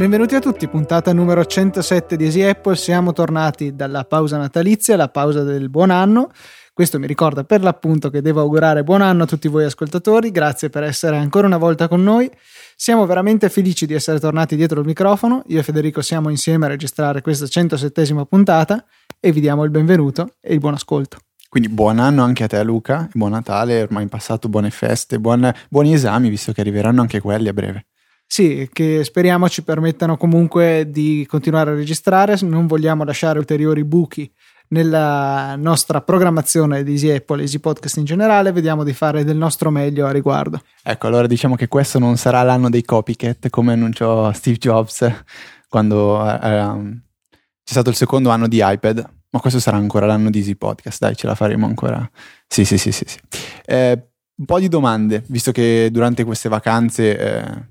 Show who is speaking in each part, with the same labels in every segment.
Speaker 1: Benvenuti a tutti, puntata numero 107 di Easy Apple. Siamo tornati dalla pausa natalizia, la pausa del buon anno. Questo mi ricorda per l'appunto che devo augurare buon anno a tutti voi ascoltatori. Grazie per essere ancora una volta con noi. Siamo veramente felici di essere tornati dietro il microfono. Io e Federico siamo insieme a registrare questa 107 puntata e vi diamo il benvenuto e il buon ascolto.
Speaker 2: Quindi buon anno anche a te Luca, buon Natale, ormai in passato buone feste, buon, buoni esami visto che arriveranno anche quelli a breve.
Speaker 1: Sì, che speriamo ci permettano comunque di continuare a registrare, non vogliamo lasciare ulteriori buchi nella nostra programmazione di Easy Apple, Easy Podcast in generale, vediamo di fare del nostro meglio a riguardo.
Speaker 2: Ecco, allora diciamo che questo non sarà l'anno dei copycat come annunciò Steve Jobs quando eh, c'è stato il secondo anno di iPad, ma questo sarà ancora l'anno di Easy Podcast, dai, ce la faremo ancora. Sì, sì, sì, sì. sì. Eh, un po' di domande, visto che durante queste vacanze... Eh,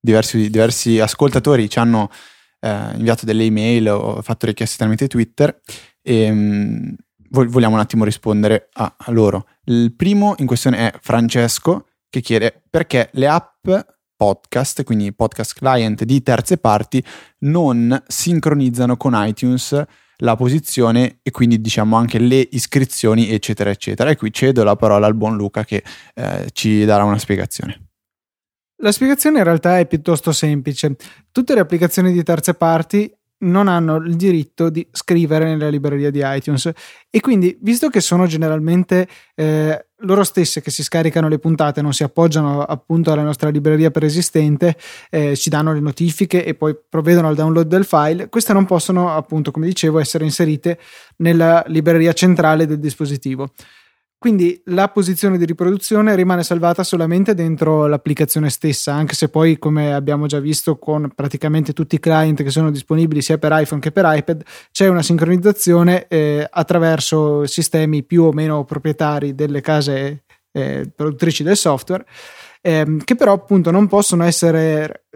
Speaker 2: diversi, diversi ascoltatori ci hanno eh, inviato delle email o fatto richieste tramite Twitter e mh, mm, vogliamo un attimo rispondere a, a loro. Il primo in questione è Francesco che chiede perché le app podcast, quindi podcast client di terze parti, non sincronizzano con iTunes la posizione e quindi diciamo anche le iscrizioni eccetera eccetera. E qui cedo la parola al buon Luca che eh, ci darà una spiegazione.
Speaker 1: La spiegazione in realtà è piuttosto semplice. Tutte le applicazioni di terze parti non hanno il diritto di scrivere nella libreria di iTunes. E quindi visto che sono generalmente eh, loro stesse che si scaricano le puntate non si appoggiano appunto alla nostra libreria preesistente eh, ci danno le notifiche e poi provvedono al download del file queste non possono appunto come dicevo essere inserite nella libreria centrale del dispositivo quindi la posizione di riproduzione rimane salvata solamente dentro l'applicazione stessa, anche se poi, come abbiamo già visto con praticamente tutti i client che sono disponibili sia per iPhone che per iPad, c'è una sincronizzazione eh, attraverso sistemi più o meno proprietari delle case eh, produttrici del software, eh, che però appunto non possono essere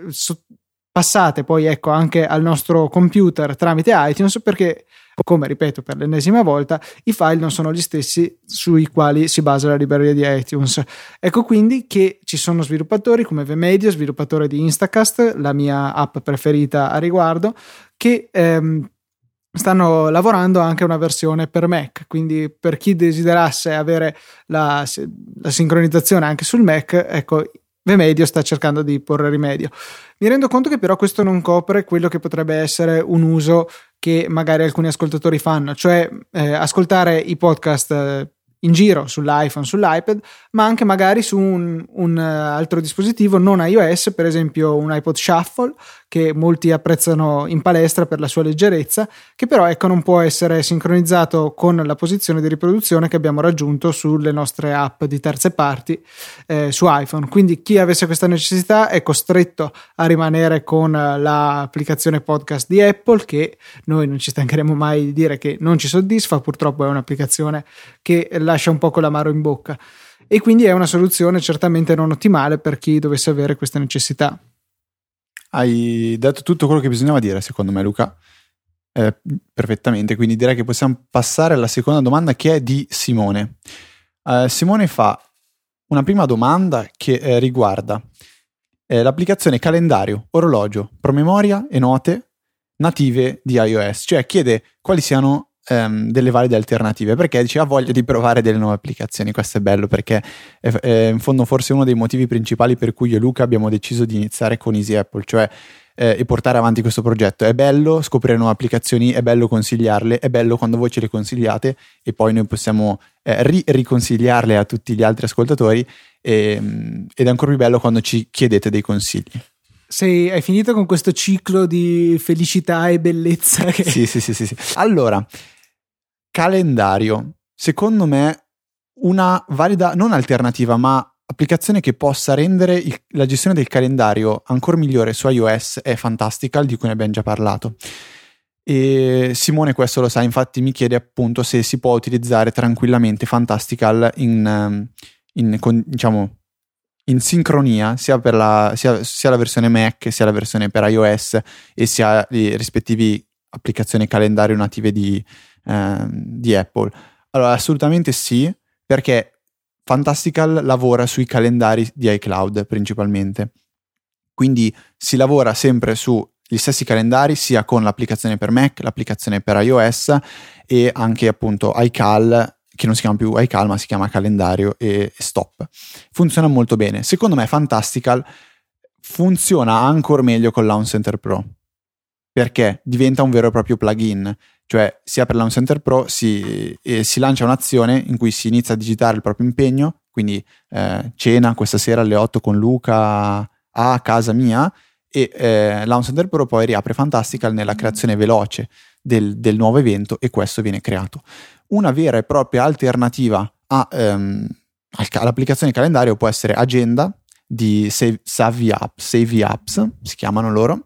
Speaker 1: passate poi ecco anche al nostro computer tramite iTunes perché come ripeto per l'ennesima volta, i file non sono gli stessi sui quali si basa la libreria di iTunes. Ecco quindi che ci sono sviluppatori come VMedia, sviluppatore di Instacast, la mia app preferita a riguardo, che ehm, stanno lavorando anche una versione per Mac, quindi per chi desiderasse avere la, la sincronizzazione anche sul Mac, ecco, VMedio sta cercando di porre rimedio. Mi rendo conto che però questo non copre quello che potrebbe essere un uso che magari alcuni ascoltatori fanno, cioè eh, ascoltare i podcast eh, in giro sull'iPhone, sull'iPad, ma anche magari su un, un, altro dispositivo non iOS, per esempio un iPod Shuffle, che molti apprezzano in palestra per la sua leggerezza, che però ecco non può essere sincronizzato con la posizione di riproduzione che abbiamo raggiunto sulle nostre app di terze parti eh, su iPhone. Quindi chi avesse questa necessità è costretto a rimanere con l'applicazione podcast di Apple, che noi non ci stancheremo mai di dire che non ci soddisfa, purtroppo è un'applicazione che la lascia un po' con l'amaro in bocca e quindi è una soluzione certamente non ottimale per chi dovesse avere questa necessità.
Speaker 2: Hai detto tutto quello che bisognava dire, secondo me, Luca. Eh, perfettamente, quindi direi che possiamo passare alla seconda domanda che è di Simone. Eh, Simone fa una prima domanda che eh, riguarda eh, l'applicazione calendario, orologio, promemoria e note native di iOS, cioè chiede quali siano um, delle valide alternative perché dice ha voglia di provare delle nuove applicazioni. Questo è bello perché è, è in fondo forse uno dei motivi principali per cui io e Luca abbiamo deciso di iniziare con Easy Apple, cioè eh, e portare avanti questo progetto. È bello scoprire nuove applicazioni, è bello consigliarle, è bello quando voi ce le consigliate e poi noi possiamo eh, ri- riconsigliarle a tutti gli altri ascoltatori e, ehm, ed è ancora più bello quando ci chiedete dei consigli.
Speaker 1: Sei, hai finito con questo ciclo di felicità e bellezza? Che...
Speaker 2: Sì, sì, sì, sì, sì. Allora, calendario, secondo me una valida, non alternativa, ma applicazione che possa rendere il, la gestione del calendario ancora migliore su iOS è Fantastical, di cui ne abbiamo già parlato. E Simone questo lo sa, infatti mi chiede appunto se si può utilizzare tranquillamente Fantastical in, ehm, in, in diciamo, in sincronia sia la, sia, sia la versione Mac sia la versione per iOS e sia i rispettivi applicazioni calendario native di, eh, di Apple. Allora, assolutamente sì, perché Fantastical lavora sui calendari di iCloud principalmente. Quindi si lavora sempre sugli stessi calendari sia con l'applicazione per Mac, l'applicazione per iOS e anche appunto iCal che non si chiama più iCal ma si chiama calendario e stop. Funziona molto bene. Secondo me Fantastical funziona ancora meglio con Launch Center Pro perché diventa un vero e proprio plugin cioè sia per Launch Center Pro si, eh, si, lancia un'azione in cui si inizia a digitare il proprio impegno, quindi eh, cena questa sera alle 8 con Luca a casa mia e eh, Launch Center Pro poi riapre Fantastical nella creazione veloce del, del, nuovo evento e questo viene creato. Una vera e propria alternativa a, ehm, all'applicazione calendario può essere Agenda di Save, Savvy Apps, Savvy Apps si chiamano loro,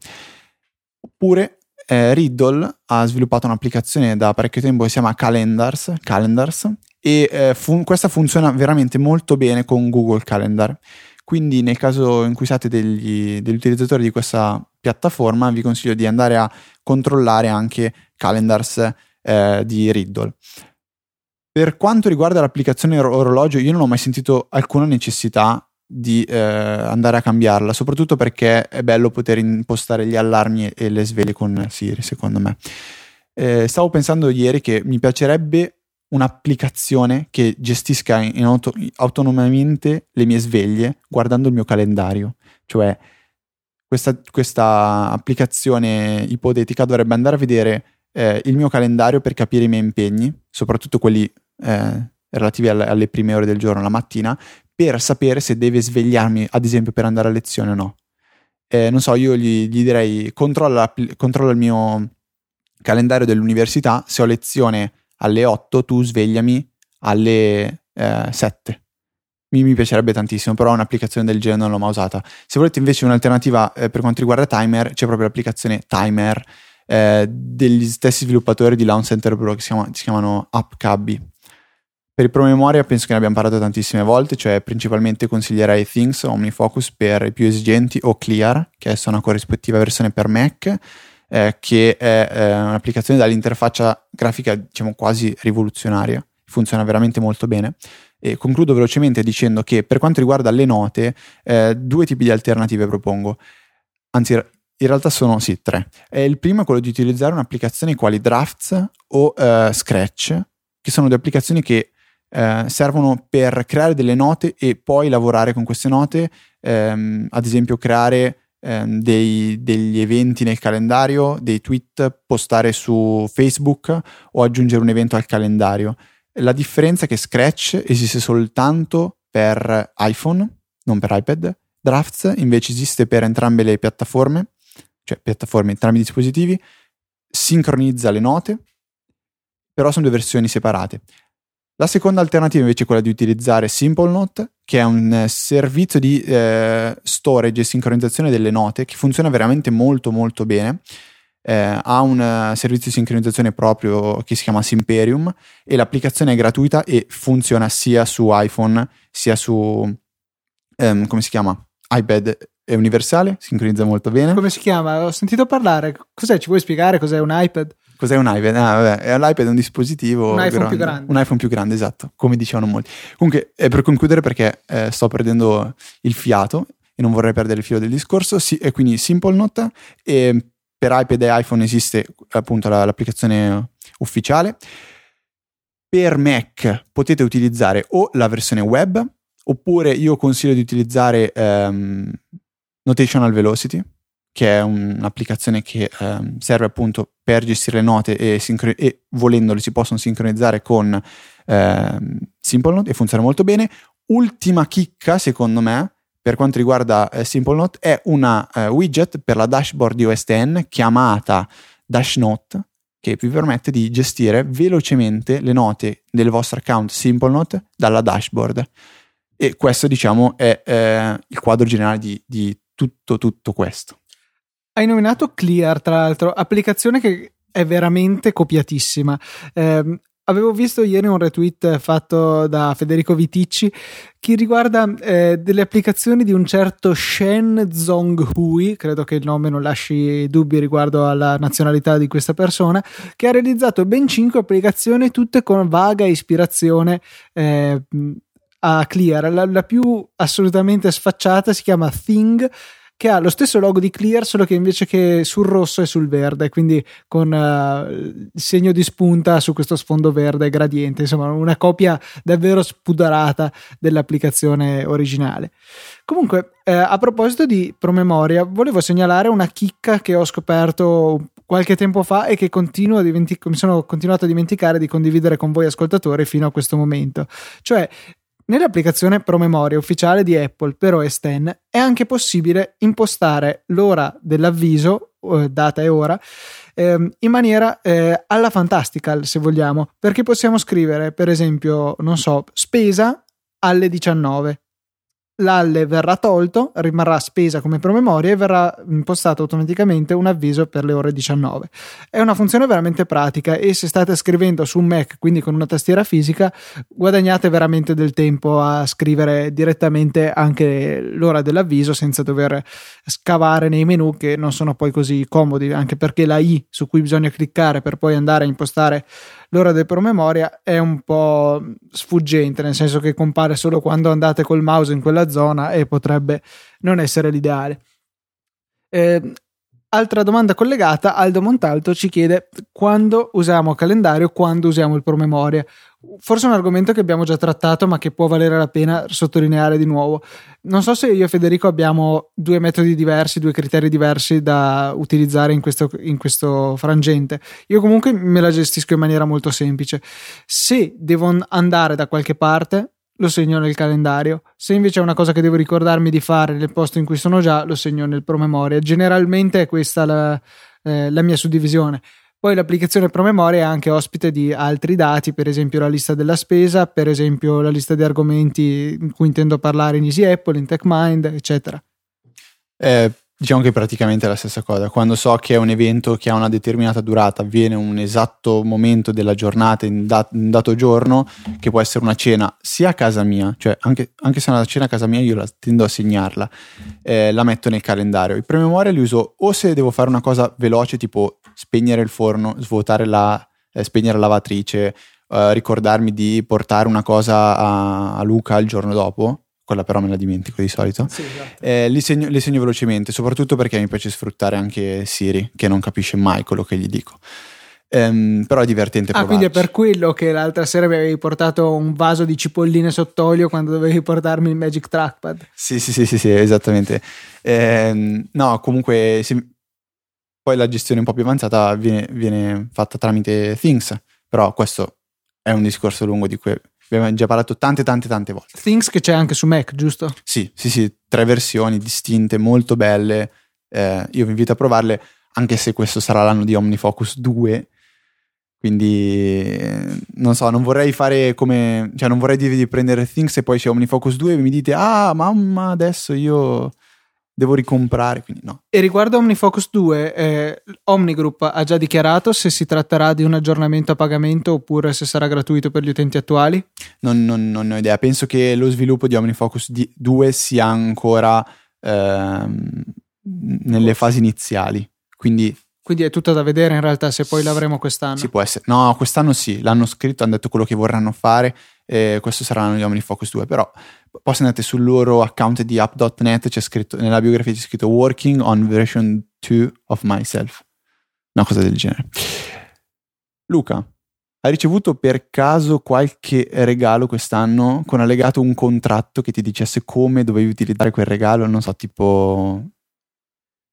Speaker 2: oppure eh, Riddle ha sviluppato un'applicazione da parecchio tempo che si chiama Calendars, Calendars e eh, fun- questa funziona veramente molto bene con Google Calendar. Quindi nel caso in cui siate degli, degli utilizzatori di questa piattaforma vi consiglio di andare a controllare anche Calendars eh, di Riddle. Per quanto riguarda l'applicazione orologio, io non ho mai sentito alcuna necessità di eh, andare a cambiarla, soprattutto perché è bello poter impostare gli allarmi e le sveglie con Siri, secondo me. Eh, stavo pensando ieri che mi piacerebbe un'applicazione che gestisca in auto- autonomamente le mie sveglie guardando il mio calendario, cioè questa, questa applicazione ipotetica dovrebbe andare a vedere eh, il mio calendario per capire i miei impegni, soprattutto quelli eh, relativi alle, alle prime ore del giorno, la mattina, per sapere se deve svegliarmi, ad esempio, per andare a lezione o no. Eh, non so, io gli, gli direi controlla, controlla, il mio calendario dell'università, se ho lezione alle 8, tu svegliami alle eh, 7. Mi, mi, piacerebbe tantissimo, però un'applicazione del genere non l'ho mai usata. Se volete invece un'alternativa eh, per quanto riguarda Timer, c'è proprio l'applicazione Timer eh, degli stessi sviluppatori di Launch Center Pro che si, chiama, si chiamano AppCubby per il promemoria penso che ne abbiamo parlato tantissime volte, cioè principalmente consiglierei Things, OmniFocus per i più esigenti o Clear, che è una corrispettiva versione per Mac, eh, che è eh, un'applicazione dall'interfaccia grafica diciamo quasi rivoluzionaria, funziona veramente molto bene. E concludo velocemente dicendo che per quanto riguarda le note, eh, due tipi di alternative propongo. Anzi, in realtà sono sì, tre. Eh, il primo è quello di utilizzare un'applicazione quali Drafts o uh, Scratch, che sono due applicazioni che eh, servono per creare delle note e poi lavorare con queste note, ehm, ad esempio creare ehm, dei, degli eventi nel calendario, dei tweet, postare su Facebook o aggiungere un evento al calendario. La differenza è che Scratch esiste soltanto per iPhone, non per iPad. Drafts invece esiste per entrambe le piattaforme, cioè piattaforme, entrambi i dispositivi, sincronizza le note, però sono due versioni separate. La seconda alternativa invece è quella di utilizzare SimpleNote, che è un eh, servizio di eh, storage e sincronizzazione delle note che funziona veramente molto molto bene. Eh, ha un uh, servizio di sincronizzazione proprio che si chiama Simperium e l'applicazione è gratuita e funziona sia su iPhone sia su um, come si chiama? iPad è universale, sincronizza molto bene.
Speaker 1: Come si chiama? Ho sentito parlare. Cos'è? Ci puoi spiegare cos'è un iPad?
Speaker 2: Cos'è un iPad? Ah, vabbè, l'iPad è un dispositivo.
Speaker 1: Un iPhone
Speaker 2: grande.
Speaker 1: più grande.
Speaker 2: Un iPhone più grande, esatto, come dicevano molti. Comunque, eh, per concludere, perché eh, sto perdendo il fiato e non vorrei perdere il filo del discorso, sì, e quindi SimpleNote. E per iPad e iPhone esiste appunto la, l'applicazione ufficiale. Per Mac potete utilizzare o la versione web, oppure io consiglio di utilizzare um, Notational Velocity che è un'applicazione che eh, serve appunto per gestire le note e, sincro- e volendole si possono sincronizzare con eh, SimpleNote e funziona molto bene. Ultima chicca, secondo me, per quanto riguarda eh, SimpleNote, è una eh, widget per la dashboard di OS X chiamata DashNote che vi permette di gestire velocemente le note del vostro account SimpleNote dalla dashboard. E questo, diciamo, è eh, il quadro generale di, di tutto, tutto questo.
Speaker 1: Hai nominato Clear, tra l'altro, applicazione che è veramente copiatissima. Eh, avevo visto ieri un retweet fatto da Federico Viticci che riguarda eh, delle applicazioni di un certo Shen Zhonghui, credo che il nome non lasci dubbi riguardo alla nazionalità di questa persona, che ha realizzato ben 5 applicazioni tutte con vaga ispirazione eh, a Clear. La, la più assolutamente sfacciata si chiama Thing che ha lo stesso logo di Clear, solo che invece che sul rosso è sul verde, quindi con uh, il segno di spunta su questo sfondo verde gradiente, insomma una copia davvero spudarata dell'applicazione originale. Comunque, eh, a proposito di promemoria, volevo segnalare una chicca che ho scoperto qualche tempo fa e che dimenti- mi sono continuato a dimenticare di condividere con voi ascoltatori fino a questo momento. Cioè, Nell'applicazione promemoria ufficiale di Apple per OS X è anche possibile impostare l'ora dell'avviso, eh, data e ora, eh, in maniera eh, alla fantastical, se vogliamo, perché possiamo scrivere, per esempio, non so, spesa alle 19 l'ALLE verrà tolto, rimarrà spesa come promemoria e verrà impostato automaticamente un avviso per le ore 19. È una funzione veramente pratica e se state scrivendo su un Mac, quindi con una tastiera fisica, guadagnate veramente del tempo a scrivere direttamente anche l'ora dell'avviso senza dover scavare nei menu che non sono poi così comodi, anche perché la I su cui bisogna cliccare per poi andare a impostare l'ora del promemoria è un po' sfuggente, nel senso che compare solo quando andate col mouse in quella zona e potrebbe non essere l'ideale. Eh, altra domanda collegata, Aldo Montalto ci chiede quando usiamo calendario, quando usiamo il promemoria forse un argomento che abbiamo già trattato, ma che può valere la pena sottolineare di nuovo. Non so se io e Federico abbiamo due metodi diversi, due criteri diversi da utilizzare in questo, in questo frangente. Io comunque me la gestisco in maniera molto semplice. Se devo andare da qualche parte, lo segno nel calendario. Se invece è una cosa che devo ricordarmi di fare nel posto in cui sono già, lo segno nel promemoria. Generalmente è questa la, eh, la mia suddivisione. Poi l'applicazione promemoria è anche ospite di altri dati, per esempio la lista della spesa, per esempio la lista di argomenti in cui intendo parlare in Easy Apple, in TechMind, eccetera.
Speaker 2: Eh, diciamo che è praticamente la stessa cosa. Quando so che è un evento che ha una determinata durata, avviene un esatto momento della giornata, in, dat- in dato giorno, che può essere una cena sia a casa mia, cioè anche, anche se è una cena a casa mia, io la tendo a segnarla, eh, la metto nel calendario. I promemoria li uso o se devo fare una cosa veloce, tipo spegnere il forno, svuotare la, eh, spegnere la lavatrice, eh, ricordarmi di portare una cosa a, a, Luca il giorno dopo, quella però me la dimentico di solito, sì, esatto. eh, li, segno, li segno velocemente, soprattutto perché mi piace sfruttare anche Siri, che non capisce mai quello che gli dico. Um, però è divertente
Speaker 1: ah, quindi è per quello che l'altra sera mi avevi portato un vaso di cipolline sott'olio quando dovevi portarmi il Magic Trackpad.
Speaker 2: Sì, sì, sì, sì, sì esattamente. Eh, no, comunque se, poi la gestione un po' più avanzata viene, viene fatta tramite Things, però questo è un discorso lungo di cui abbiamo già parlato tante tante tante volte.
Speaker 1: Things che c'è anche su Mac, giusto?
Speaker 2: Sì, sì, sì, tre versioni distinte, molto belle. Eh, io vi invito a provarle, anche se questo sarà l'anno di OmniFocus 2. Quindi non so, non vorrei fare come, cioè non vorrei dirvi di prendere Things e poi c'è OmniFocus 2 e mi dite "Ah, mamma, adesso io devo ricomprare, quindi no.
Speaker 1: E riguardo OmniFocus 2, eh, Omnigroup ha già dichiarato se si tratterà di un aggiornamento a pagamento oppure se sarà gratuito per gli utenti attuali?
Speaker 2: Non, non, non ho idea, penso che lo sviluppo di OmniFocus 2 sia ancora ehm, nelle fasi iniziali, quindi...
Speaker 1: Quindi è tutto da vedere in realtà se poi l'avremo quest'anno.
Speaker 2: Si può essere. No, quest'anno sì, l'hanno scritto, hanno detto quello che vorranno fare e questo sarà l'anno di OmniFocus 2, però poi se andate sul loro account di app.net c'è scritto, nella biografia c'è scritto working on version 2 of myself. Una cosa del genere. Luca, hai ricevuto per caso qualche regalo quest'anno con allegato un contratto che ti dicesse come dovevi utilizzare quel regalo? Non so, tipo,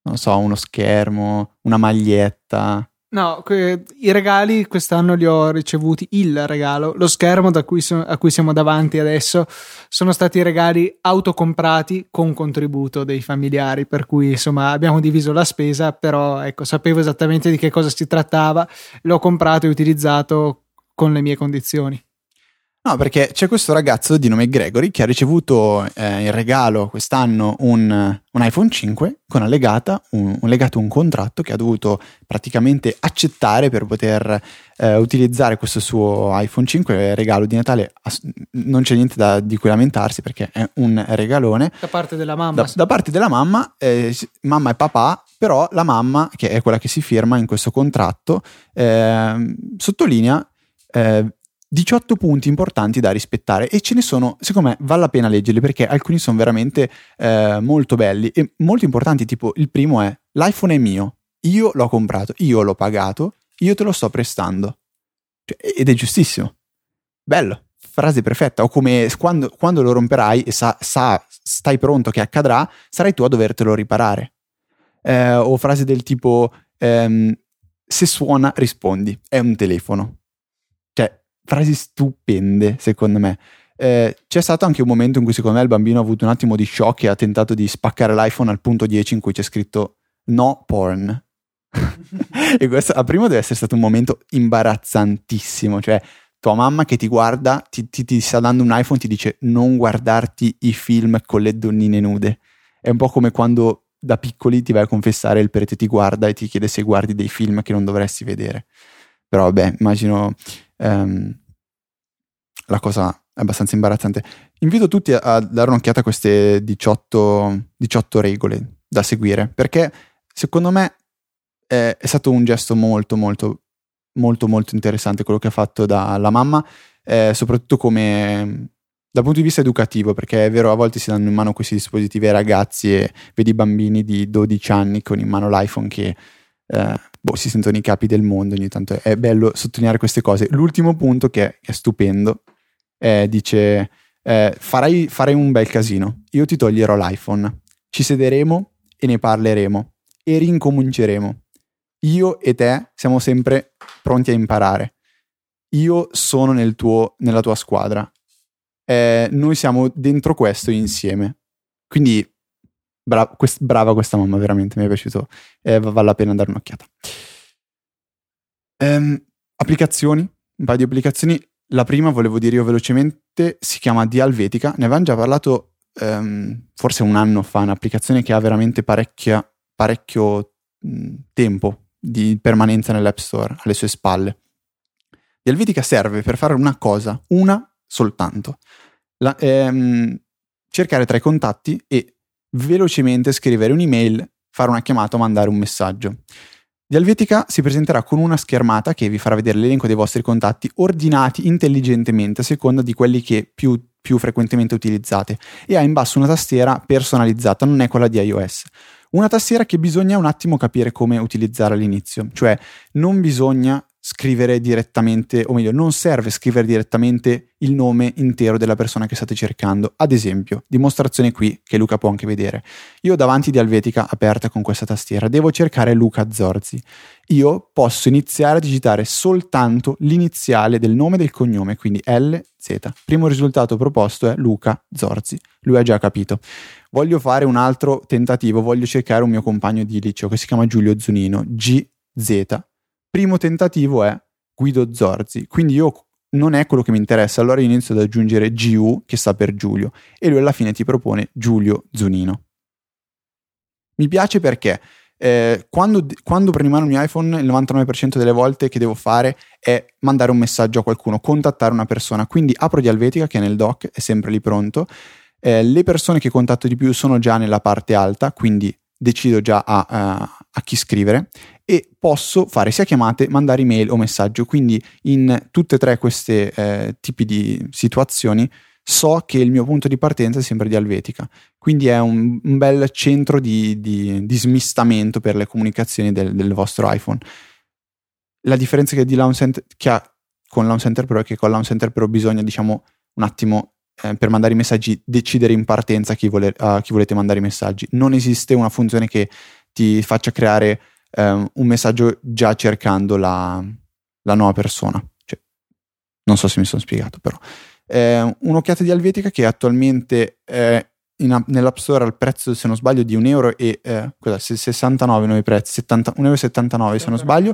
Speaker 2: non so, uno schermo, una maglietta,
Speaker 1: No, que- i regali quest'anno li ho ricevuti, il regalo, lo schermo cui so- a cui siamo davanti adesso, sono stati regali autocomprati con contributo dei familiari, per cui insomma abbiamo diviso la spesa, però ecco, sapevo esattamente di che cosa si trattava, l'ho comprato e utilizzato con le mie condizioni.
Speaker 2: No, perché c'è questo ragazzo di nome Gregory che ha ricevuto eh, in regalo quest'anno un, un, iPhone 5 con allegata un, un legato un contratto che ha dovuto praticamente accettare per poter eh, utilizzare questo suo iPhone 5 regalo di Natale. Non c'è niente da, di cui lamentarsi perché è un regalone.
Speaker 1: Da parte della mamma.
Speaker 2: Da, da parte della mamma, eh, mamma e papà, però la mamma, che è quella che si firma in questo contratto, ehm, sottolinea eh, 18 punti importanti da rispettare e ce ne sono, secondo me vale la pena leggerli perché alcuni sono veramente eh, molto belli e molto importanti, tipo il primo è l'iPhone è mio, io l'ho comprato, io l'ho pagato, io te lo sto prestando. Cioè, ed è giustissimo. Bello, frase perfetta. O come quando, quando lo romperai e sa, sa, stai pronto che accadrà, sarai tu a dovertelo riparare. Eh, o frase del tipo ehm, se suona rispondi, è un telefono frasi stupende, secondo me. Eh, c'è stato anche un momento in cui secondo me il bambino ha avuto un attimo di shock e ha tentato di spaccare l'iPhone al punto 10 in cui c'è scritto no porn. e questo a primo deve essere stato un momento imbarazzantissimo, cioè tua mamma che ti guarda, ti, ti, ti sta dando un iPhone, ti dice non guardarti i film con le donnine nude. È un po' come quando da piccoli ti vai a confessare il prete ti guarda e ti chiede se guardi dei film che non dovresti vedere. Però vabbè, immagino ehm, la cosa è abbastanza imbarazzante. Invito tutti a, a dare un'occhiata a queste 18, 18, regole da seguire, perché secondo me è, è, stato un gesto molto, molto, molto, molto interessante quello che ha fatto dalla mamma, eh, soprattutto come dal punto di vista educativo, perché è vero, a volte si danno in mano questi dispositivi ai ragazzi e vedi bambini di 12 anni con in mano l'iPhone che eh, boh, si sentono i capi del mondo ogni tanto. È bello sottolineare queste cose. L'ultimo punto che è stupendo è, dice, eh, farai, farai un bel casino, io ti toglierò l'iPhone, ci sederemo e ne parleremo e rincominceremo. Io e te siamo sempre pronti a imparare. Io sono nel tuo, nella tua squadra. Eh, noi siamo dentro questo insieme. Quindi Bra- quest- brava questa mamma, veramente, mi è piaciuto. Eh, vale la pena dare un'occhiata. Ehm, applicazioni, un paio di applicazioni. La prima, volevo dire io velocemente, si chiama Dialvetica. Ne avevamo già parlato ehm, forse un anno fa, un'applicazione che ha veramente parecchio mh, tempo di permanenza nell'App Store alle sue spalle. Dialvetica serve per fare una cosa, una soltanto. La, ehm, cercare tra i contatti e velocemente scrivere un'email, fare una chiamata o mandare un messaggio. Dialvetica si presenterà con una schermata che vi farà vedere l'elenco dei vostri contatti ordinati intelligentemente a seconda di quelli che più, più frequentemente utilizzate e ha in basso una tastiera personalizzata, non è quella di iOS. Una tastiera che bisogna un attimo capire come utilizzare all'inizio, cioè non bisogna scrivere direttamente, o meglio, non serve scrivere direttamente il nome intero della persona che state cercando. Ad esempio, dimostrazione qui che Luca può anche vedere. Io davanti di Alvetica aperta con questa tastiera, devo cercare Luca Zorzi. Io posso iniziare a digitare soltanto l'iniziale del nome e del cognome, quindi LZ. Primo risultato proposto è Luca Zorzi. Lui ha già capito. Voglio fare un altro tentativo, voglio cercare un mio compagno di liceo che si chiama Giulio Zunino, GZ primo tentativo è Guido Zorzi, quindi io non è quello che mi interessa, allora inizio ad aggiungere GU che sta per Giulio e lui alla fine ti propone Giulio Zunino. Mi piace perché eh, quando, quando prendo in mano il mio iPhone il 99% delle volte che devo fare è mandare un messaggio a qualcuno, contattare una persona, quindi apro di Alvetica che è nel doc, è sempre lì pronto, eh, le persone che contatto di più sono già nella parte alta, quindi decido già a, a, a chi scrivere e posso fare sia chiamate, mandare email o messaggio. Quindi in tutte e tre questi eh, tipi di situazioni so che il mio punto di partenza è sempre di Alvetica. Quindi è un, un bel centro di, di, di, smistamento per le comunicazioni del, del, vostro iPhone. La differenza che, Center, che ha con Launch Center Pro è che con Launch Center Pro bisogna, diciamo, un attimo eh, per mandare i messaggi decidere in partenza a chi, vole, a chi volete mandare i messaggi. Non esiste una funzione che ti faccia creare um, un messaggio già cercando la, la nuova persona. Cioè, non so se mi sono spiegato, però. Eh, un'occhiata di Alvetica che attualmente è in, nell'App Store al prezzo, se non sbaglio, di 1 euro e eh, cosa, 69 nuovi prezzi, 70, 1,79 euro se non sbaglio.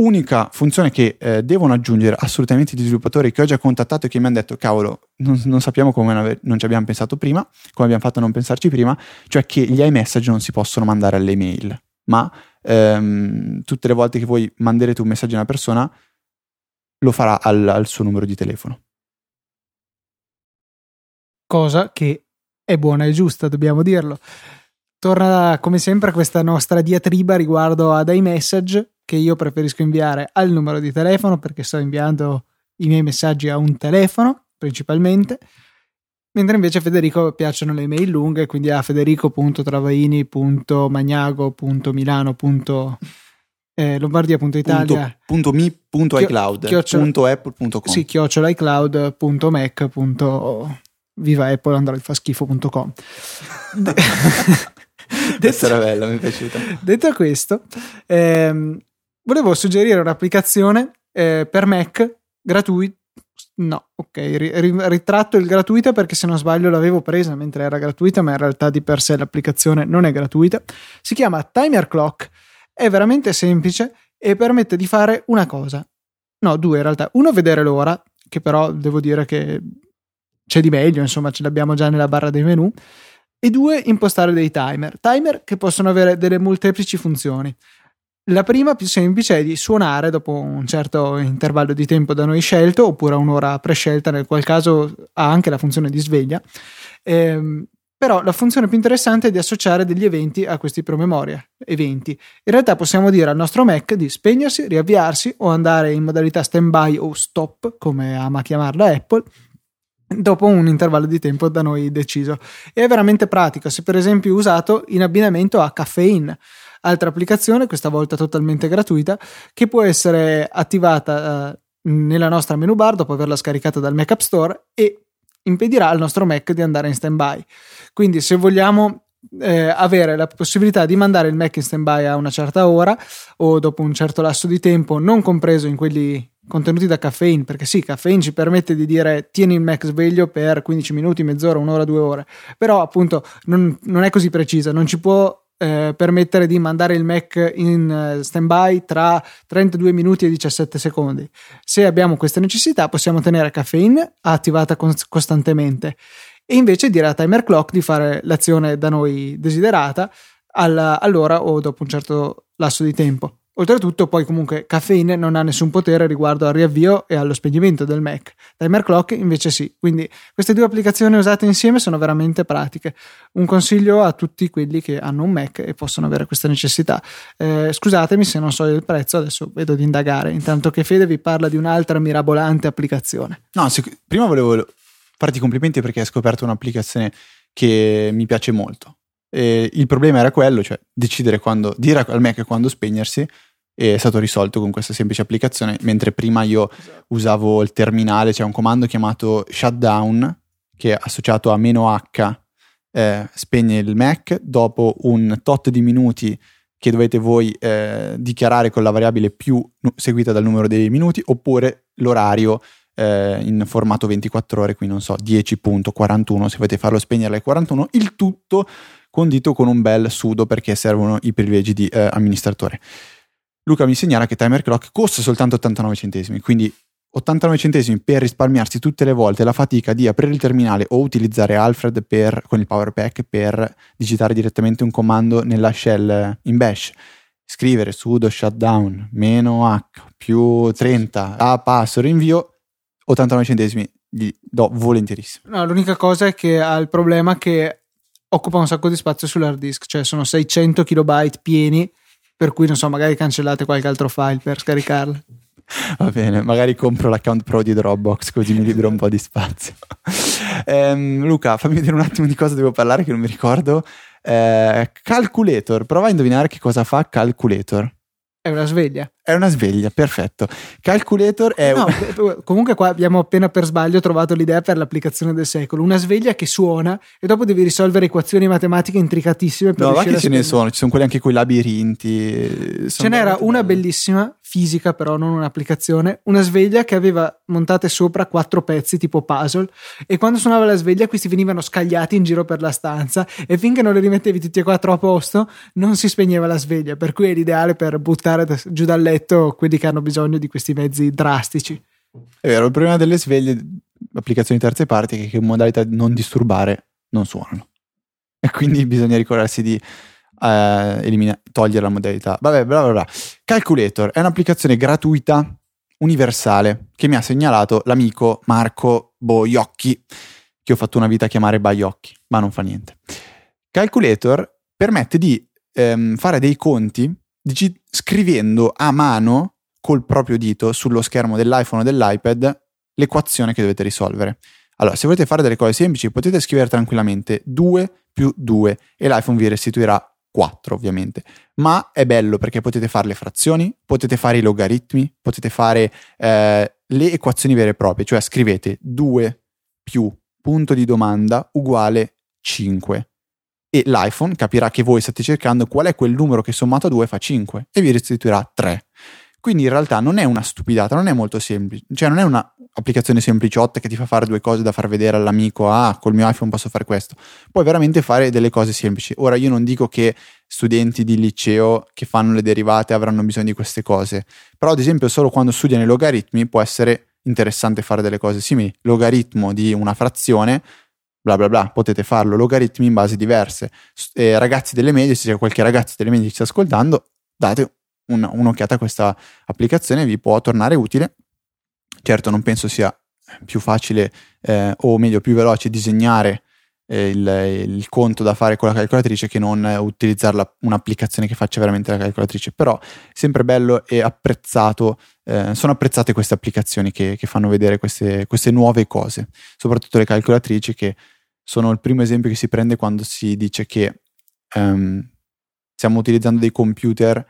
Speaker 2: Unica funzione che eh, devono aggiungere assolutamente gli sviluppatori che ho già contattato e che mi hanno detto, cavolo, non, non sappiamo come non, non, ci abbiamo pensato prima, come abbiamo fatto a non pensarci prima, cioè che gli iMessage non si possono mandare alle mail, ma ehm, tutte le volte che voi manderete un messaggio a una persona lo farà al, al suo numero di telefono.
Speaker 1: Cosa che è buona e giusta, dobbiamo dirlo. Torna come sempre questa nostra diatriba riguardo ad iMessage che io preferisco inviare al numero di telefono perché sto inviando i miei messaggi a un telefono principalmente mentre invece a Federico piacciono le mail lunghe quindi a federico.travaini.magnago.milano eh, lombardia.italia
Speaker 2: punto, punto mi punto iCloud chiocciola, punto apple.com
Speaker 1: sì chiocciola iCloud.mac viva Apple Android fa schifo.com
Speaker 2: Questa era bella, mi è piaciuta.
Speaker 1: Detto questo, ehm, volevo suggerire un'applicazione eh, per Mac gratuita. No, ok, ri- ritratto il gratuita perché se non sbaglio l'avevo presa mentre era gratuita, ma in realtà di per sé l'applicazione non è gratuita. Si chiama Timer Clock, è veramente semplice e permette di fare una cosa. No, due in realtà. Uno, vedere l'ora, che però devo dire che c'è di meglio, insomma, ce l'abbiamo già nella barra dei menu e due, impostare dei timer. Timer che possono avere delle molteplici funzioni. La prima più semplice è di suonare dopo un certo intervallo di tempo da noi scelto, oppure un'ora prescelta, nel qual caso ha anche la funzione di sveglia. Ehm, però la funzione più interessante è di associare degli eventi a questi promemoria. Eventi. In realtà possiamo dire al nostro Mac di spegnersi, riavviarsi o andare in modalità standby o stop, come ama chiamarla Apple, dopo un intervallo di tempo da noi deciso. E è veramente pratico se per esempio usato in abbinamento a Caffeine, altra applicazione, questa volta totalmente gratuita, che può essere attivata eh, nella nostra menu bar dopo averla scaricata dal Mac App Store e impedirà al nostro Mac di andare in standby. Quindi se vogliamo eh, avere la possibilità di mandare il Mac in standby a una certa ora o dopo un certo lasso di tempo, non compreso in quelli contenuti da caffeine, perché sì, caffeine ci permette di dire tieni il Mac sveglio per 15 minuti, mezz'ora, un'ora, due ore, però appunto non, non è così precisa, non ci può eh, permettere di mandare il Mac in uh, standby tra 32 minuti e 17 secondi. Se abbiamo questa necessità, possiamo tenere caffeine attivata cons- costantemente e invece dire a timer clock di fare l'azione da noi desiderata alla, all'ora o dopo un certo lasso di tempo. Oltretutto, poi comunque Caffeine non ha nessun potere riguardo al riavvio e allo spegnimento del Mac. Timer Clock invece sì. Quindi queste due applicazioni usate insieme sono veramente pratiche. Un consiglio a tutti quelli che hanno un Mac e possono avere questa necessità. Eh, scusatemi se non so il prezzo, adesso vedo di indagare. Intanto che Fede vi parla di un'altra mirabolante applicazione.
Speaker 2: No, se, prima volevo farti complimenti perché hai scoperto un'applicazione che mi piace molto. E il problema era quello, cioè decidere quando dire al Mac quando spegnersi è stato risolto con questa semplice applicazione, mentre prima io esatto. usavo il terminale, c'è cioè un comando chiamato shutdown che è associato a meno "-h", eh, spegne il Mac, dopo un tot di minuti che dovete voi eh, dichiarare con la variabile più seguita dal numero dei minuti, oppure l'orario eh, in formato 24 ore, qui non so, 10.41, se volete farlo spegnere alle 41, il tutto condito con un bel sudo perché servono i privilegi di eh, amministratore. Luca mi segnala che Timer Clock costa soltanto 89 centesimi, quindi 89 centesimi per risparmiarsi tutte le volte la fatica di aprire il terminale o utilizzare Alfred per, con il Power Pack per digitare direttamente un comando nella shell in bash. Scrivere sudo shutdown meno h più 30 a passo rinvio 89 centesimi gli do volentierissimo.
Speaker 1: No, l'unica cosa è che ha il problema che occupa un sacco di spazio sull'hard disk, cioè sono 600 kilobyte pieni per cui non so, magari cancellate qualche altro file per scaricarle.
Speaker 2: Va bene, magari compro l'account pro di Dropbox così mi libero un po' di spazio. ehm, Luca, fammi vedere un attimo di cosa devo parlare che non mi ricordo. Eh, calculator, prova a indovinare che cosa fa Calculator.
Speaker 1: È una sveglia.
Speaker 2: È una sveglia, perfetto. Calculator è
Speaker 1: no, un... comunque qua abbiamo appena per sbaglio trovato l'idea per l'applicazione del secolo. Una sveglia che suona e dopo devi risolvere equazioni matematiche intricatissime per
Speaker 2: No,
Speaker 1: ma
Speaker 2: che ce ne sono, ci sono quelli anche quei labirinti.
Speaker 1: Ce n'era una belli. bellissima fisica però, non un'applicazione, una sveglia che aveva montate sopra quattro pezzi tipo puzzle e quando suonava la sveglia questi venivano scagliati in giro per la stanza e finché non li rimettevi tutti e quattro a posto non si spegneva la sveglia, per cui è l'ideale per buttare giù dal letto letto quelli che hanno bisogno di questi mezzi drastici.
Speaker 2: È vero, il problema delle sveglie, applicazioni terze parti, è che in modalità non disturbare non suonano. E quindi bisogna ricordarsi di eh, elimina- togliere la modalità. Vabbè, bla bla bla. Calculator è un'applicazione gratuita, universale, che mi ha segnalato l'amico Marco Boiocchi, che ho fatto una vita a chiamare Baiocchi, ma non fa niente. Calculator permette di ehm, fare dei conti dig- scrivendo a mano col proprio dito sullo schermo dell'iPhone o dell'iPad l'equazione che dovete risolvere. Allora, se volete fare delle cose semplici, potete scrivere tranquillamente 2 più 2 e l'iPhone vi restituirà 4 ovviamente, ma è bello perché potete fare le frazioni, potete fare i logaritmi, potete fare eh, le equazioni vere e proprie, cioè scrivete 2 più punto di domanda uguale 5 e l'iPhone capirà che voi state cercando qual è quel numero che sommato a 2 fa 5 e vi restituirà 3. Quindi in realtà non è una stupidata, non è molto semplice, cioè non è un'applicazione sempliciotta che ti fa fare due cose da far vedere all'amico, ah, col mio iPhone posso fare questo. Puoi veramente fare delle cose semplici. Ora io non dico che studenti di liceo che fanno le derivate avranno bisogno di queste cose, però ad esempio solo quando studiano i logaritmi può essere interessante fare delle cose simili. Logaritmo di una frazione bla bla bla, potete farlo, logaritmi in base diverse. Eh, ragazzi delle medie, se c'è qualche ragazzo delle medie che sta ascoltando, date un, un'occhiata a questa applicazione, vi può tornare utile. Certo, non penso sia più facile eh, o meglio più veloce disegnare il, il, conto da fare con la calcolatrice che non utilizzare un'applicazione che faccia veramente la calcolatrice. Però sempre bello e apprezzato eh, sono apprezzate queste applicazioni che, che fanno vedere queste, queste, nuove cose. Soprattutto le calcolatrici che sono il primo esempio che si prende quando si dice che um, stiamo utilizzando dei computer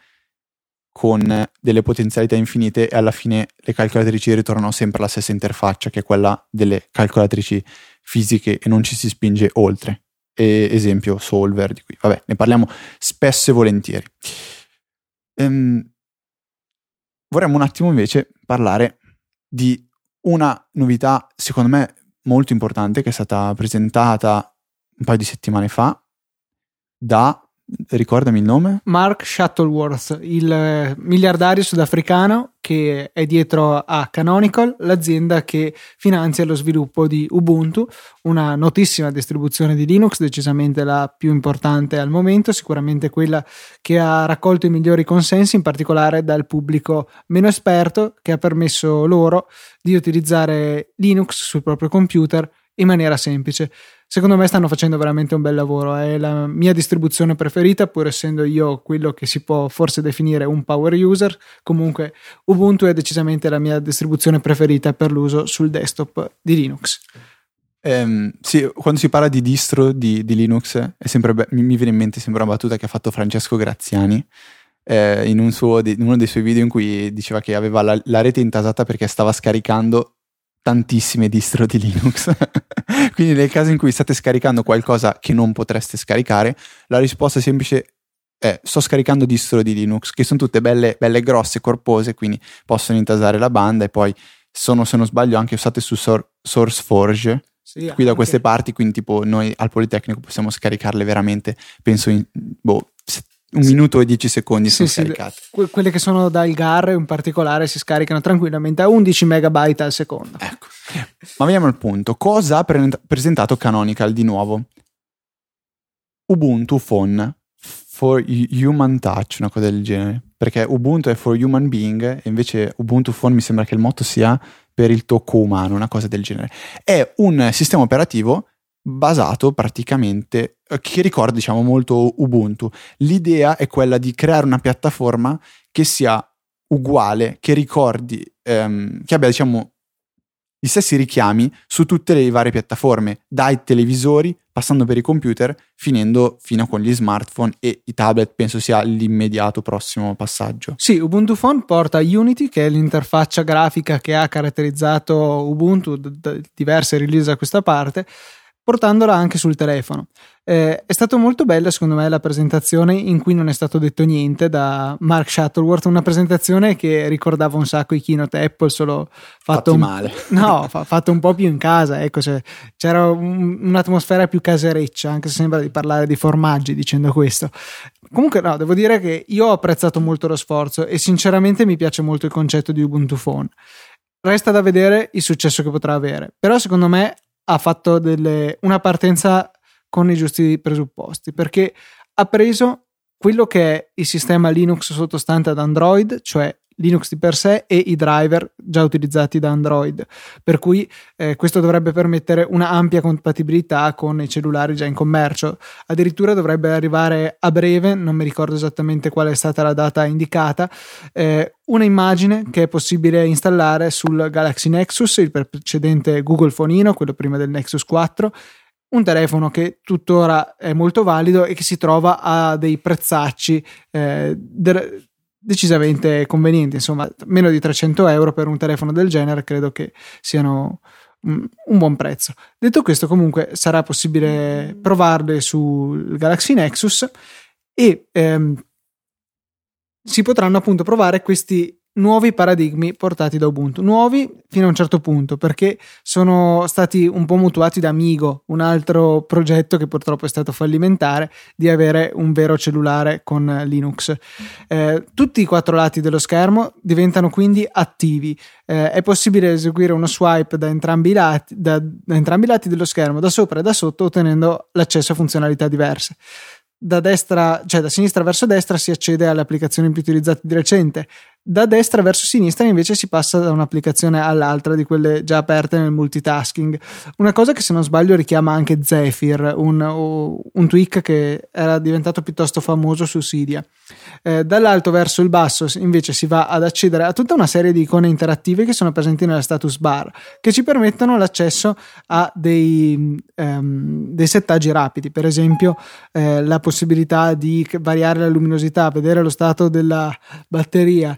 Speaker 2: con delle potenzialità infinite e alla fine le calcolatrici ritornano sempre alla stessa interfaccia che è quella delle calcolatrici fisiche e non ci si spinge oltre. E, esempio Solver di cui vabbè ne parliamo spesso e volentieri. Ehm, vorremmo un attimo invece parlare di una novità secondo me molto importante che è stata presentata un paio di settimane fa da ricordami il nome?
Speaker 1: Mark Shuttleworth, il eh, miliardario sudafricano che è dietro a Canonical, l'azienda che finanzia lo sviluppo di Ubuntu, una notissima distribuzione di Linux, decisamente la più importante al momento, sicuramente quella che ha raccolto i migliori consensi, in particolare dal pubblico meno esperto, che ha permesso loro di utilizzare Linux sul proprio computer in maniera semplice secondo me stanno facendo veramente un bel lavoro. È la mia distribuzione preferita, pur essendo io quello che si può forse definire un power user. Comunque, Ubuntu è decisamente la mia distribuzione preferita per l'uso sul desktop di Linux.
Speaker 2: Um, sì, quando si parla di distro di, di Linux, be- mi viene in mente sempre una battuta che ha fatto Francesco Graziani. Eh, in, un suo, in, uno dei suoi video in cui diceva che aveva la, la rete intasata perché stava scaricando tantissime distro di Linux. Quindi nel caso in cui state scaricando qualcosa che non potreste scaricare, la risposta semplice è sto scaricando distro di Linux, che sono tutte belle, belle grosse, corpose, quindi possono intasare la banda e poi sono, se non sbaglio, anche usate su Sor- SourceForge. Sì, qui da queste parti, quindi tipo noi al Politecnico possiamo scaricarle veramente, penso in boh, un sì. minuto e dieci secondi sì, sono sì, scaricate.
Speaker 1: Que- quelle che sono dal GAR in particolare si scaricano tranquillamente a 11 megabyte al secondo.
Speaker 2: Ecco. Ma veniamo al punto. Cosa ha pre- presentato Canonical di nuovo? Ubuntu Phone for Human Touch, una cosa del genere. Perché Ubuntu è for Human Being e invece Ubuntu Phone mi sembra che il motto sia per il tocco umano, una cosa del genere. È un sistema operativo basato praticamente, eh, che ricorda diciamo molto Ubuntu. L'idea è quella di creare una piattaforma che sia uguale, che ricordi, ehm, che abbia diciamo gli stessi richiami su tutte le varie piattaforme, dai televisori, passando per i computer, finendo fino con gli smartphone e i tablet, penso sia l'immediato prossimo passaggio.
Speaker 1: Sì, Ubuntu Phone porta Unity, che è l'interfaccia grafica che ha caratterizzato Ubuntu da diverse release a questa parte, portandola anche sul telefono. Eh, è stato molto bella secondo me la presentazione in cui non è stato detto niente da Mark Shuttleworth, una presentazione che ricordava un sacco i keynote Apple, solo fatto un,
Speaker 2: male.
Speaker 1: No, fa, fatto un po' più in casa, ecco, cioè, c'era un, un'atmosfera più casereccia, anche se sembra di parlare di formaggi dicendo questo. comunque no, devo dire che io ho apprezzato molto lo sforzo e sinceramente mi piace molto il concetto di Ubuntu Phone. Resta da vedere il successo che potrà avere, però secondo me ha fatto delle, una partenza con i giusti presupposti, perché ha preso quello che è il sistema Linux sottostante ad Android, cioè Linux di per sé e i driver già utilizzati da Android, per cui eh, questo dovrebbe permettere una ampia compatibilità con i cellulari già in commercio. Addirittura dovrebbe arrivare a breve, non mi ricordo esattamente qual è stata la data indicata, eh, una immagine che è possibile installare sul Galaxy Nexus, il precedente Google Fonino, quello prima del Nexus 4 un telefono che tuttora è molto valido e che si trova a dei prezzacci eh, de- decisamente convenienti, insomma, meno di 300 euro per un telefono del genere credo che siano un, un buon prezzo. Detto questo, comunque sarà possibile provarle sul Galaxy Nexus e ehm, si potranno appunto provare questi nuovi paradigmi portati da Ubuntu. Nuovi fino a un certo punto, perché sono stati un po' mutuati da Amigo, un altro progetto che purtroppo è stato fallimentare, di avere un vero cellulare con Linux. Eh, tutti i quattro lati dello schermo diventano quindi attivi. Eh, è possibile eseguire uno swipe da entrambi, lati, da, da entrambi i lati dello schermo, da sopra e da sotto, ottenendo l'accesso a funzionalità diverse da destra, cioè da sinistra verso destra si accede alle applicazioni più utilizzate di recente, da destra verso sinistra invece si passa da un'applicazione all'altra di quelle già aperte nel multitasking. Una cosa che se non sbaglio richiama anche Zephyr, un, un tweak che era diventato piuttosto famoso su Cydia. Eh, dall'alto verso il basso invece si va ad accedere a tutta una serie di icone interattive che sono presenti nella status bar che ci permettono l'accesso a dei, ehm, dei settaggi rapidi, per esempio eh, la possibilità di variare la luminosità, vedere lo stato della batteria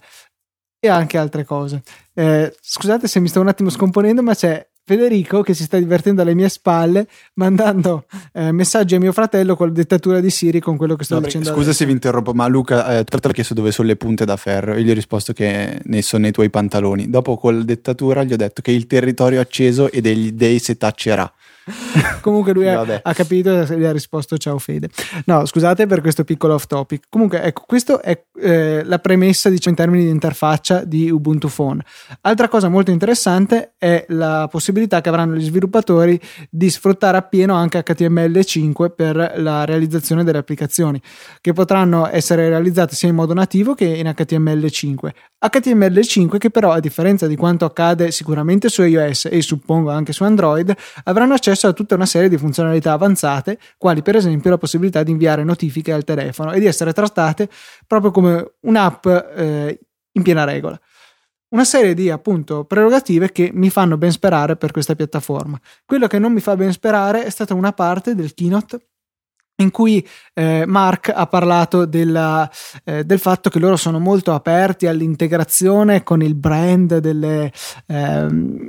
Speaker 1: e anche altre cose. Eh, scusate se mi sto un attimo scomponendo, ma c'è Federico che si sta divertendo alle mie spalle mandando eh, messaggi a mio fratello con la dettatura di Siri con quello che sto no, dicendo.
Speaker 2: Scusa
Speaker 1: adesso.
Speaker 2: se vi interrompo, ma Luca, eh, tu ho chiesto dove sono le punte da ferro e gli ho risposto che ne sono nei tuoi pantaloni. Dopo con la dettatura gli ho detto che il territorio acceso e degli dei setaccerà.
Speaker 1: Comunque lui ha, ha, capito e gli ha risposto ciao Fede. No, scusate per questo piccolo off topic. Comunque, ecco, questa è eh, la premessa diciamo, in termini di interfaccia di Ubuntu Phone. Altra cosa molto interessante è la possibilità che avranno gli sviluppatori di sfruttare appieno anche HTML5 per la realizzazione delle applicazioni, che potranno essere realizzate sia in modo nativo che in HTML5. HTML5 che però, a differenza di quanto accade sicuramente su iOS e suppongo anche su Android, avranno accesso a tutta una serie di funzionalità avanzate, quali per esempio la possibilità di inviare notifiche al telefono e di essere trattate proprio come un'app eh, in piena regola. Una serie di appunto prerogative che mi fanno ben sperare per questa piattaforma. Quello che non mi fa ben sperare è stata una parte del keynote in cui eh, Mark ha parlato della, eh, del fatto che loro sono molto aperti all'integrazione con il brand delle, eh,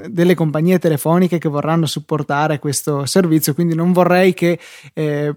Speaker 1: delle, compagnie telefoniche che vorranno supportare questo servizio, quindi non vorrei che eh,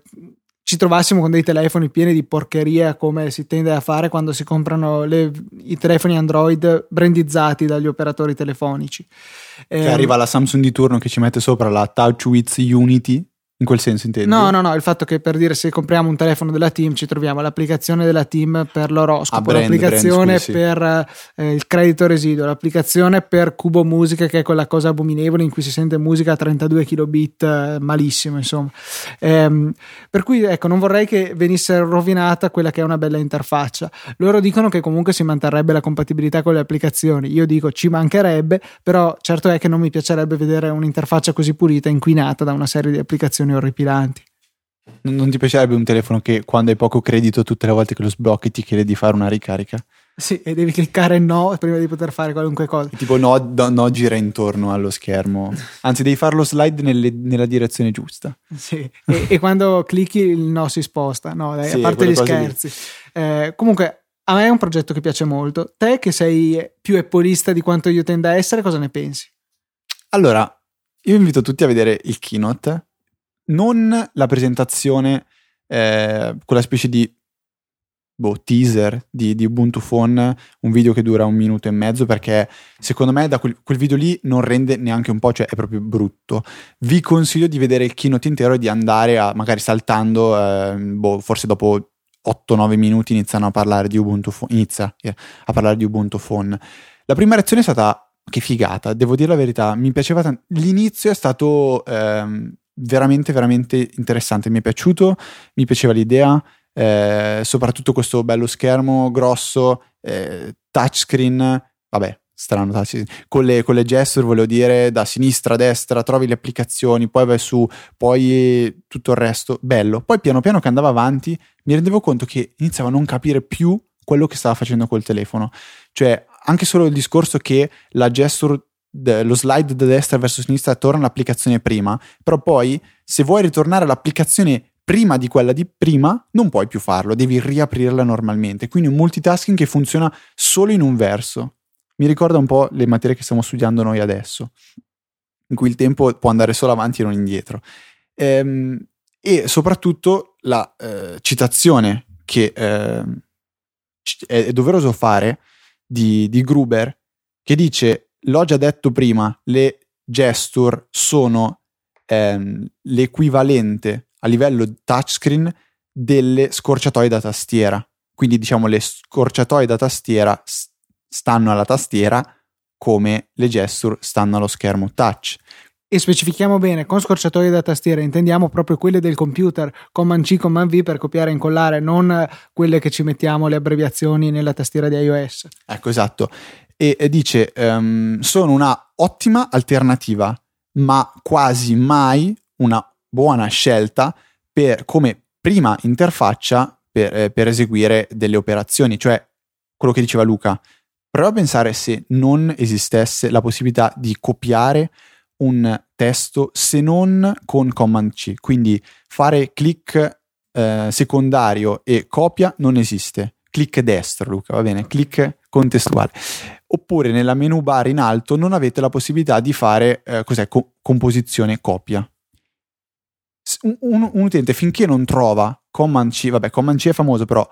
Speaker 1: ci trovassimo con dei telefoni pieni di porcheria come si tende a fare quando si comprano le, i telefoni Android brandizzati dagli operatori telefonici.
Speaker 2: Che ehm, arriva la Samsung di turno che ci mette sopra la TouchWiz Unity in quel senso intendi?
Speaker 1: No, no, no, il fatto che per dire se compriamo un telefono della team ci troviamo l'applicazione della team per l'oroscopo, ah, brand, l'applicazione brand, scusi, per eh, il credito residuo, l'applicazione per Cubo Musica che è quella cosa abominevole in cui si sente musica a 32 kilobit eh, malissimo, insomma. Ehm, per cui ecco, non vorrei che venisse rovinata quella che è una bella interfaccia. Loro dicono che comunque si manterrebbe la compatibilità con le applicazioni. Io dico ci mancherebbe, però certo è che non mi piacerebbe vedere un'interfaccia così pulita inquinata da una serie di applicazioni orripilanti.
Speaker 2: Non ti piacerebbe un telefono che quando hai poco credito tutte le volte che lo sblocchi ti chiede di fare una ricarica?
Speaker 1: Sì, e devi cliccare no prima di poter fare qualunque cosa.
Speaker 2: Tipo no, no, no gira intorno allo schermo. Anzi, devi farlo slide nelle, nella direzione giusta.
Speaker 1: Sì, e, e, quando clicchi il no si sposta. No, dai, sì, a parte gli scherzi. Eh, comunque, a me è un progetto che piace molto. Te che sei più eppolista di quanto io tenda a essere, cosa ne pensi?
Speaker 2: Allora, io invito tutti a vedere il keynote non la presentazione, eh, quella specie di boh, teaser di, di, Ubuntu Phone, un video che dura un minuto e mezzo, perché secondo me da quel, quel, video lì non rende neanche un po', cioè è proprio brutto. Vi consiglio di vedere il keynote intero e di andare a, magari saltando, eh, boh, forse dopo 8-9 minuti iniziano a parlare di Ubuntu Phone, inizia eh, a parlare di Ubuntu Phone. La prima reazione è stata che figata, devo dire la verità, mi piaceva tanto. L'inizio è stato ehm, veramente, veramente interessante, mi è piaciuto, mi piaceva l'idea, eh, soprattutto questo bello schermo grosso, eh, touchscreen, vabbè, strano touchscreen, con le, con le gesture volevo dire da sinistra a destra, trovi le applicazioni, poi vai su, poi tutto il resto, bello. Poi piano piano che andava avanti mi rendevo conto che iniziavo a non capire più quello che stava facendo col telefono, cioè anche solo il discorso che la gesture lo slide da destra verso sinistra torna all'applicazione prima, però poi se vuoi ritornare all'applicazione prima di quella di prima, non puoi più farlo, devi riaprirla normalmente. Quindi un multitasking che funziona solo in un verso. Mi ricorda un po' le materie che stiamo studiando noi adesso, in cui il tempo può andare solo avanti e non indietro. Ehm, e soprattutto la eh, citazione che eh, è doveroso fare di, di Gruber, che dice, l'ho già detto prima, le gesture sono ehm, l'equivalente a livello touchscreen delle scorciatoie da tastiera. Quindi diciamo le scorciatoie da tastiera stanno alla tastiera come le gesture stanno allo schermo touch.
Speaker 1: E specifichiamo bene, con scorciatoie da tastiera intendiamo proprio quelle del computer, Command C, Command V per copiare e incollare, non quelle che ci mettiamo le abbreviazioni nella tastiera di iOS.
Speaker 2: Ecco, esatto. E, dice, um, sono una ottima alternativa, ma quasi mai una buona scelta per, come prima interfaccia per, eh, per eseguire delle operazioni, cioè quello che diceva Luca. Prova a pensare se non esistesse la possibilità di copiare un testo se non con Command C. Quindi fare click eh, secondario e copia non esiste. Click destro, Luca, va bene? Click contestuale. Oppure nella menu bar in alto non avete la possibilità di fare eh, co- composizione copia un, un, un, utente finché non trova Command C, vabbè, Command C è famoso, però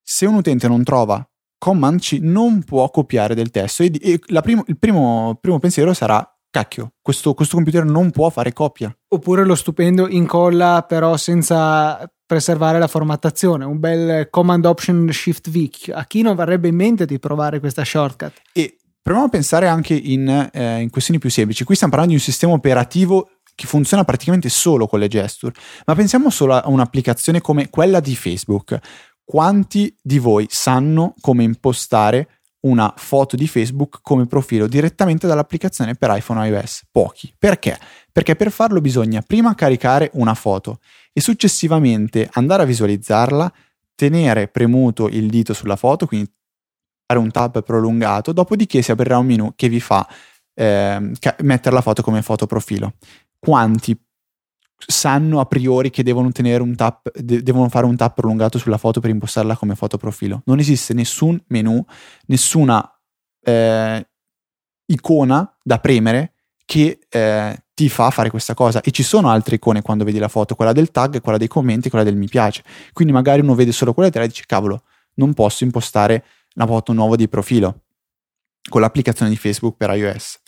Speaker 2: se un utente non trova Command C non può copiare del testo e, e primo, il primo, primo, pensiero sarà cacchio, questo, questo, computer non può fare copia.
Speaker 1: Oppure lo stupendo incolla però senza preservare la formattazione, un bel Command Option Shift V. A chi non varrebbe in mente di provare questa shortcut?
Speaker 2: E proviamo a pensare anche in, eh, in questioni più semplici. Qui stiamo parlando di un sistema operativo che funziona praticamente solo con le gesture. Ma pensiamo solo a un'applicazione come quella di Facebook. Quanti di voi sanno come impostare una foto di Facebook come profilo direttamente dall'applicazione per iPhone iOS? Pochi. Perché? Perché per farlo bisogna prima caricare una foto e successivamente andare a visualizzarla, tenere premuto il dito sulla foto, quindi fare un tab prolungato, dopodiché si aprirà un menu che vi fa eh, mettere la foto come foto profilo quanti sanno a priori che devono, tap, de- devono fare un tap prolungato sulla foto per impostarla come foto profilo. Non esiste nessun menu, nessuna eh, icona da premere che eh, ti fa fare questa cosa. E ci sono altre icone quando vedi la foto, quella del tag, quella dei commenti, quella del mi piace. Quindi magari uno vede solo quella e dice cavolo, non posso impostare la foto nuova di profilo con l'applicazione di Facebook per iOS.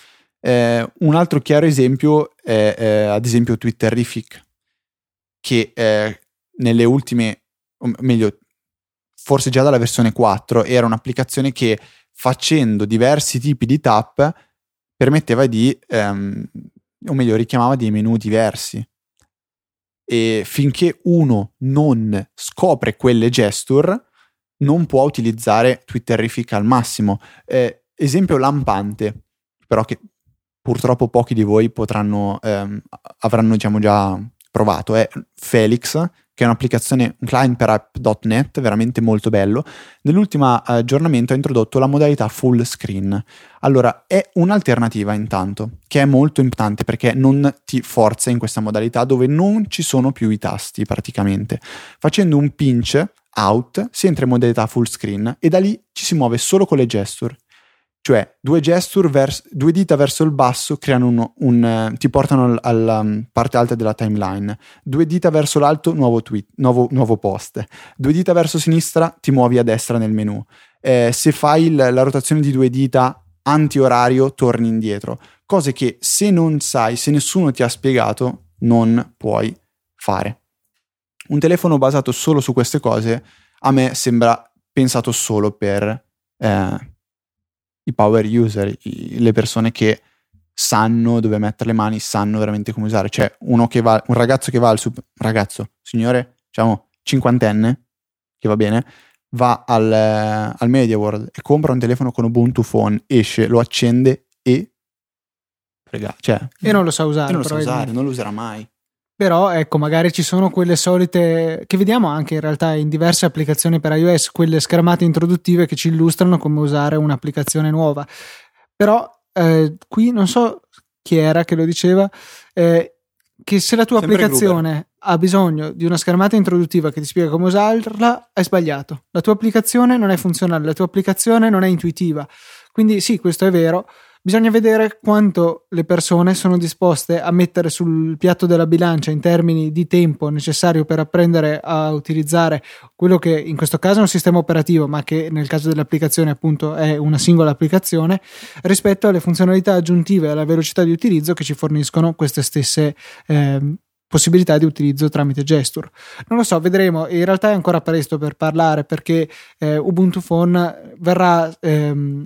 Speaker 2: Eh, un altro chiaro esempio è eh, ad esempio Twitterific, che eh, nelle ultime, o meglio, forse già dalla versione 4, era un'applicazione che facendo diversi tipi di tap permetteva di, ehm, o meglio, richiamava dei menu diversi. E finché uno non scopre quelle gesture, non può utilizzare Twitterific al massimo. Eh, esempio lampante, però che purtroppo pochi di voi potranno, ehm, avranno diciamo, già provato, è Felix, che è un'applicazione, un client per app.net veramente molto bello. Nell'ultimo aggiornamento ha introdotto la modalità full screen. Allora, è un'alternativa intanto, che è molto importante perché non ti forza in questa modalità dove non ci sono più i tasti praticamente. Facendo un pinch out si entra in modalità full screen e da lì ci si muove solo con le gesture. Cioè, due gesture, vers- due dita verso il basso un, un uh, ti portano alla um, parte alta della timeline. Due dita verso l'alto, nuovo tweet, nuovo, nuovo post. Due dita verso sinistra, ti muovi a destra nel menu. Eh, se fai il, la rotazione di due dita anti-orario, torni indietro. Cose che se non sai, se nessuno ti ha spiegato, non puoi fare. Un telefono basato solo su queste cose a me sembra pensato solo per eh, i power user, i, le persone che sanno dove mettere le mani, sanno veramente come usare. Cioè, uno che va, un ragazzo che va al super, ragazzo, signore, diciamo, cinquantenne, che va bene, va al, al Media World e compra un telefono con Ubuntu Phone, esce, lo accende e... Frega, cioè,
Speaker 1: e non lo sa usare.
Speaker 2: non lo sa usare, non lo userà mai.
Speaker 1: Però ecco, magari ci sono quelle solite che vediamo anche in realtà in diverse applicazioni per iOS, quelle schermate introduttive che ci illustrano come usare un'applicazione nuova. Però eh, qui non so chi era che lo diceva, eh, che se la tua Sempre applicazione Gruber. ha bisogno di una schermata introduttiva che ti spiega come usarla, è sbagliato. La tua applicazione non è funzionale, la tua applicazione non è intuitiva. Quindi sì, questo è vero, Bisogna vedere quanto le persone sono disposte a mettere sul piatto della bilancia in termini di tempo necessario per apprendere a utilizzare quello che in questo caso è un sistema operativo, ma che nel caso dell'applicazione appunto è una singola applicazione, rispetto alle funzionalità aggiuntive e alla velocità di utilizzo che ci forniscono queste stesse eh, possibilità di utilizzo tramite gesture. Non lo so, vedremo. In realtà è ancora presto per parlare perché eh, Ubuntu Phone verrà ehm,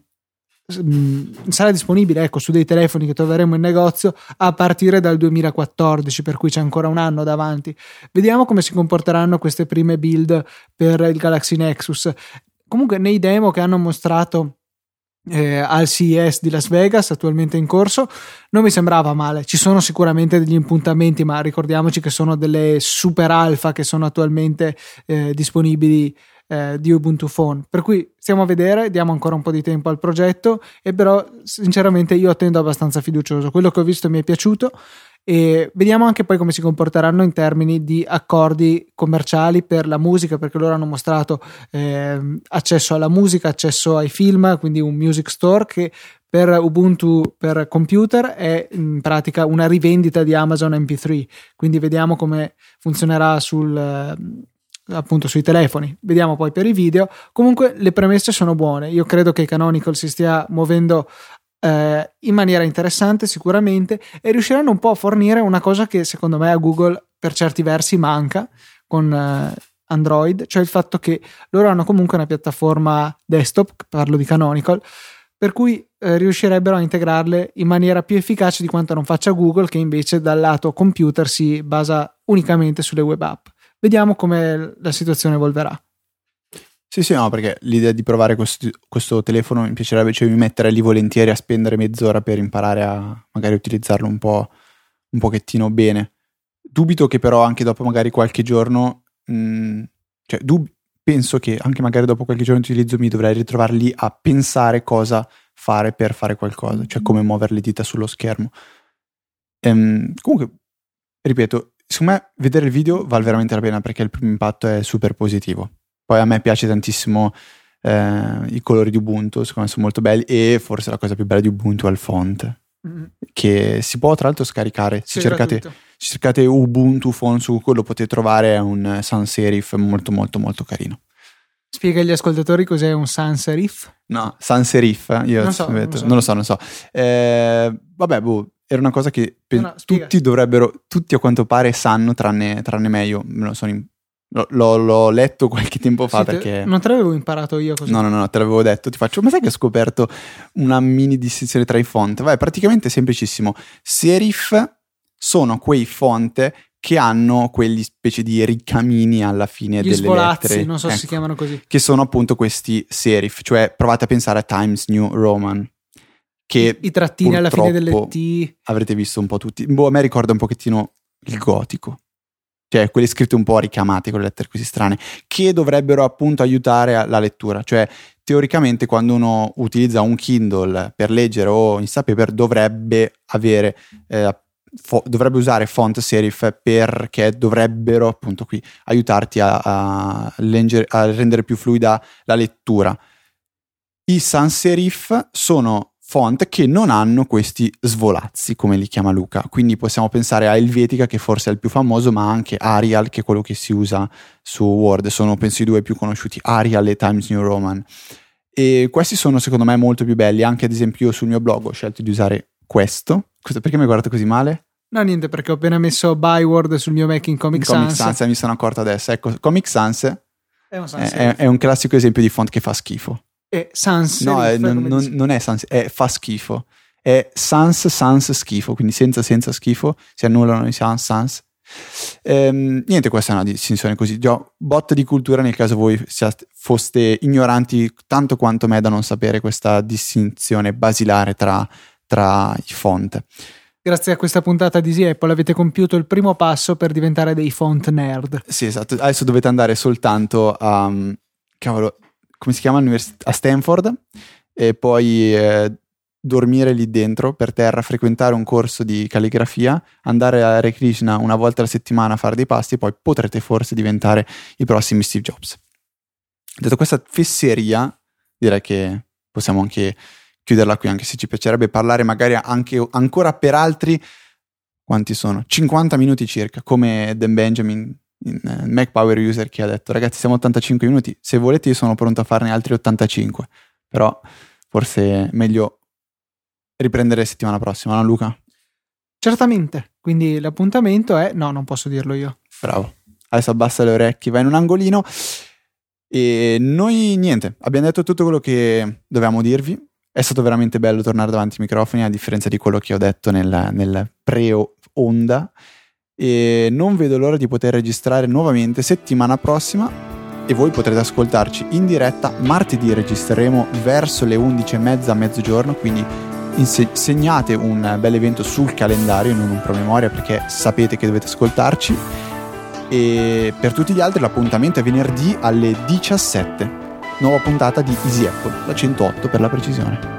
Speaker 1: sarà disponibile ecco, su dei telefoni che troveremo in negozio a partire dal 2014, per cui c'è ancora un anno davanti. Vediamo come si comporteranno queste prime build per il Galaxy Nexus. Comunque, nei demo che hanno mostrato eh, al CES di Las Vegas, attualmente in corso, non mi sembrava male. Ci sono sicuramente degli impuntamenti, ma ricordiamoci che sono delle super alfa che sono attualmente eh, disponibili eh, di Ubuntu Phone. Per cui stiamo a vedere, diamo ancora un po' di tempo al progetto, e però sinceramente io attendo abbastanza fiducioso. Quello che ho visto mi è piaciuto e vediamo anche poi come si comporteranno in termini di accordi commerciali per la musica perché loro hanno mostrato eh, accesso alla musica, accesso ai film, quindi un music store che per Ubuntu per computer è in pratica una rivendita di Amazon MP3 quindi vediamo come funzionerà sul, appunto sui telefoni, vediamo poi per i video. Comunque le premesse sono buone. Io credo che Canonical si stia muovendo eh, in maniera interessante sicuramente e riusciranno un po' a fornire una cosa che secondo me a Google per certi versi manca con eh, Android, cioè il fatto che loro hanno comunque una piattaforma desktop, parlo di Canonical, per cui eh, riuscirebbero a integrarle in maniera più efficace di quanto non faccia Google, che invece dal lato computer si basa unicamente sulle web app. Vediamo come la situazione evolverà.
Speaker 2: Sì, sì, no, perché l'idea di provare questo, questo telefono mi piacerebbe, cioè mi metterei lì volentieri a spendere mezz'ora per imparare a magari utilizzarlo un po', un pochettino bene. Dubito che però anche dopo magari qualche giorno, mh, mm, cioè dub- penso che anche magari dopo qualche giorno di utilizzo mi dovrei ritrovare lì a pensare cosa fare per fare qualcosa, cioè come muovere le dita sullo schermo. Ehm, comunque, ripeto, secondo me vedere il video vale veramente la pena perché il primo impatto è super positivo. Poi a me piace tantissimo eh, i colori di Ubuntu, secondo me sono molto belli e forse la cosa più bella di Ubuntu è il font, mm-hmm. che si può tra l'altro scaricare. Se cercate, se cercate, Ubuntu font su Google lo potete trovare, è un sans serif molto molto molto carino.
Speaker 1: Spiega agli ascoltatori cos'è un sans serif?
Speaker 2: No, sans serif, io non, so, non, so. non, lo so, non so. Eh, vabbè, boh, era una cosa che pe- no, no, tutti dovrebbero, tutti a quanto pare sanno, tranne, tranne me, io me lo sono in- L'ho, l'ho, letto qualche tempo fa sì, perché.
Speaker 1: Non te l'avevo imparato io così.
Speaker 2: No, no, no, te l'avevo detto. Ti faccio. Ma sai che ho scoperto una mini distinzione tra i font? Vai, praticamente è semplicissimo. Serif sono quei font che hanno quegli specie di ricamini alla fine
Speaker 1: Gli
Speaker 2: delle
Speaker 1: svolazzi,
Speaker 2: lettere.
Speaker 1: non so ecco, se si ecco, chiamano così.
Speaker 2: Che sono appunto questi serif. Cioè, provate a pensare a Times New Roman che
Speaker 1: i trattini alla fine delle T
Speaker 2: avrete visto un po' tutti. Boh, a me ricorda un pochettino il gotico. Cioè, quelle scritte un po' ricamate con le lettere così strane, che dovrebbero appunto aiutare alla lettura. Cioè, teoricamente, quando uno utilizza un Kindle per leggere o Instapaper, dovrebbe avere. Eh, fo- dovrebbe usare font serif perché dovrebbero appunto qui aiutarti a, a, leggere, a rendere più fluida la lettura. I sans serif sono font che non hanno questi svolazzi, come li chiama Luca. Quindi possiamo pensare a Helvetica, che forse è il più famoso, ma anche Arial, che è quello che si usa su Word. Sono, penso, i due più conosciuti, Arial e Times New Roman. E questi sono, secondo me, molto più belli. Anche, ad esempio, io sul mio blog ho scelto di usare questo. Perché mi hai guardato così male?
Speaker 1: No, niente, perché ho appena messo Byword sul mio Mac in Comic, in Comic
Speaker 2: Sans. Sans. mi sono accorto adesso. Ecco, Comic Sans
Speaker 1: È un sans
Speaker 2: è- è un classico esempio di font che fa schifo.
Speaker 1: È sans
Speaker 2: No, è- non,
Speaker 1: come
Speaker 2: non-
Speaker 1: dici.
Speaker 2: non è sans, è fa schifo. È sans, sans, schifo, quindi senza, senza schifo, si annullano i sans, sans. Ehm, niente, questa è una distinzione così. Già, botta di cultura nel caso voi siate- foste ignoranti tanto quanto me da non sapere questa distinzione basilare tra, tra i font.
Speaker 1: Grazie a questa puntata di Easy Apple avete compiuto il primo passo per diventare dei font nerd.
Speaker 2: Sì, esatto. Adesso dovete andare soltanto a. Cavolo, come si chiama? A Stanford e poi eh, dormire lì dentro per terra, frequentare un corso di calligrafia, andare a Hare Krishna una volta alla settimana a fare dei pasti poi potrete forse diventare i prossimi Steve Jobs. Detto questa fesseria, direi che possiamo anche chiuderla qui, anche se ci piacerebbe parlare magari anche ancora per altri quanti sono? 50 minuti circa, come Dan Benjamin in Mac Power User che ha detto ragazzi siamo 85 minuti, se volete io sono pronto a farne altri 85, però forse è meglio riprendere settimana prossima, no Luca?
Speaker 1: Certamente, quindi l'appuntamento è... No, non posso dirlo io.
Speaker 2: Bravo. Adesso abbassa le orecchie, vai in un angolino e noi niente, abbiamo detto tutto quello che dovevamo dirvi. È stato veramente bello tornare davanti ai microfoni, a differenza di quello che ho detto nel, nel pre-onda. E non vedo l'ora di poter registrare nuovamente settimana prossima e voi potrete ascoltarci in diretta. Martedì registreremo verso le 11.30 a mezzogiorno, quindi segnate un bel evento sul calendario, non un promemoria, perché sapete che dovete ascoltarci. E per tutti gli altri l'appuntamento è venerdì alle 17. Nuova puntata di Easy Apple, la 108 per la precisione.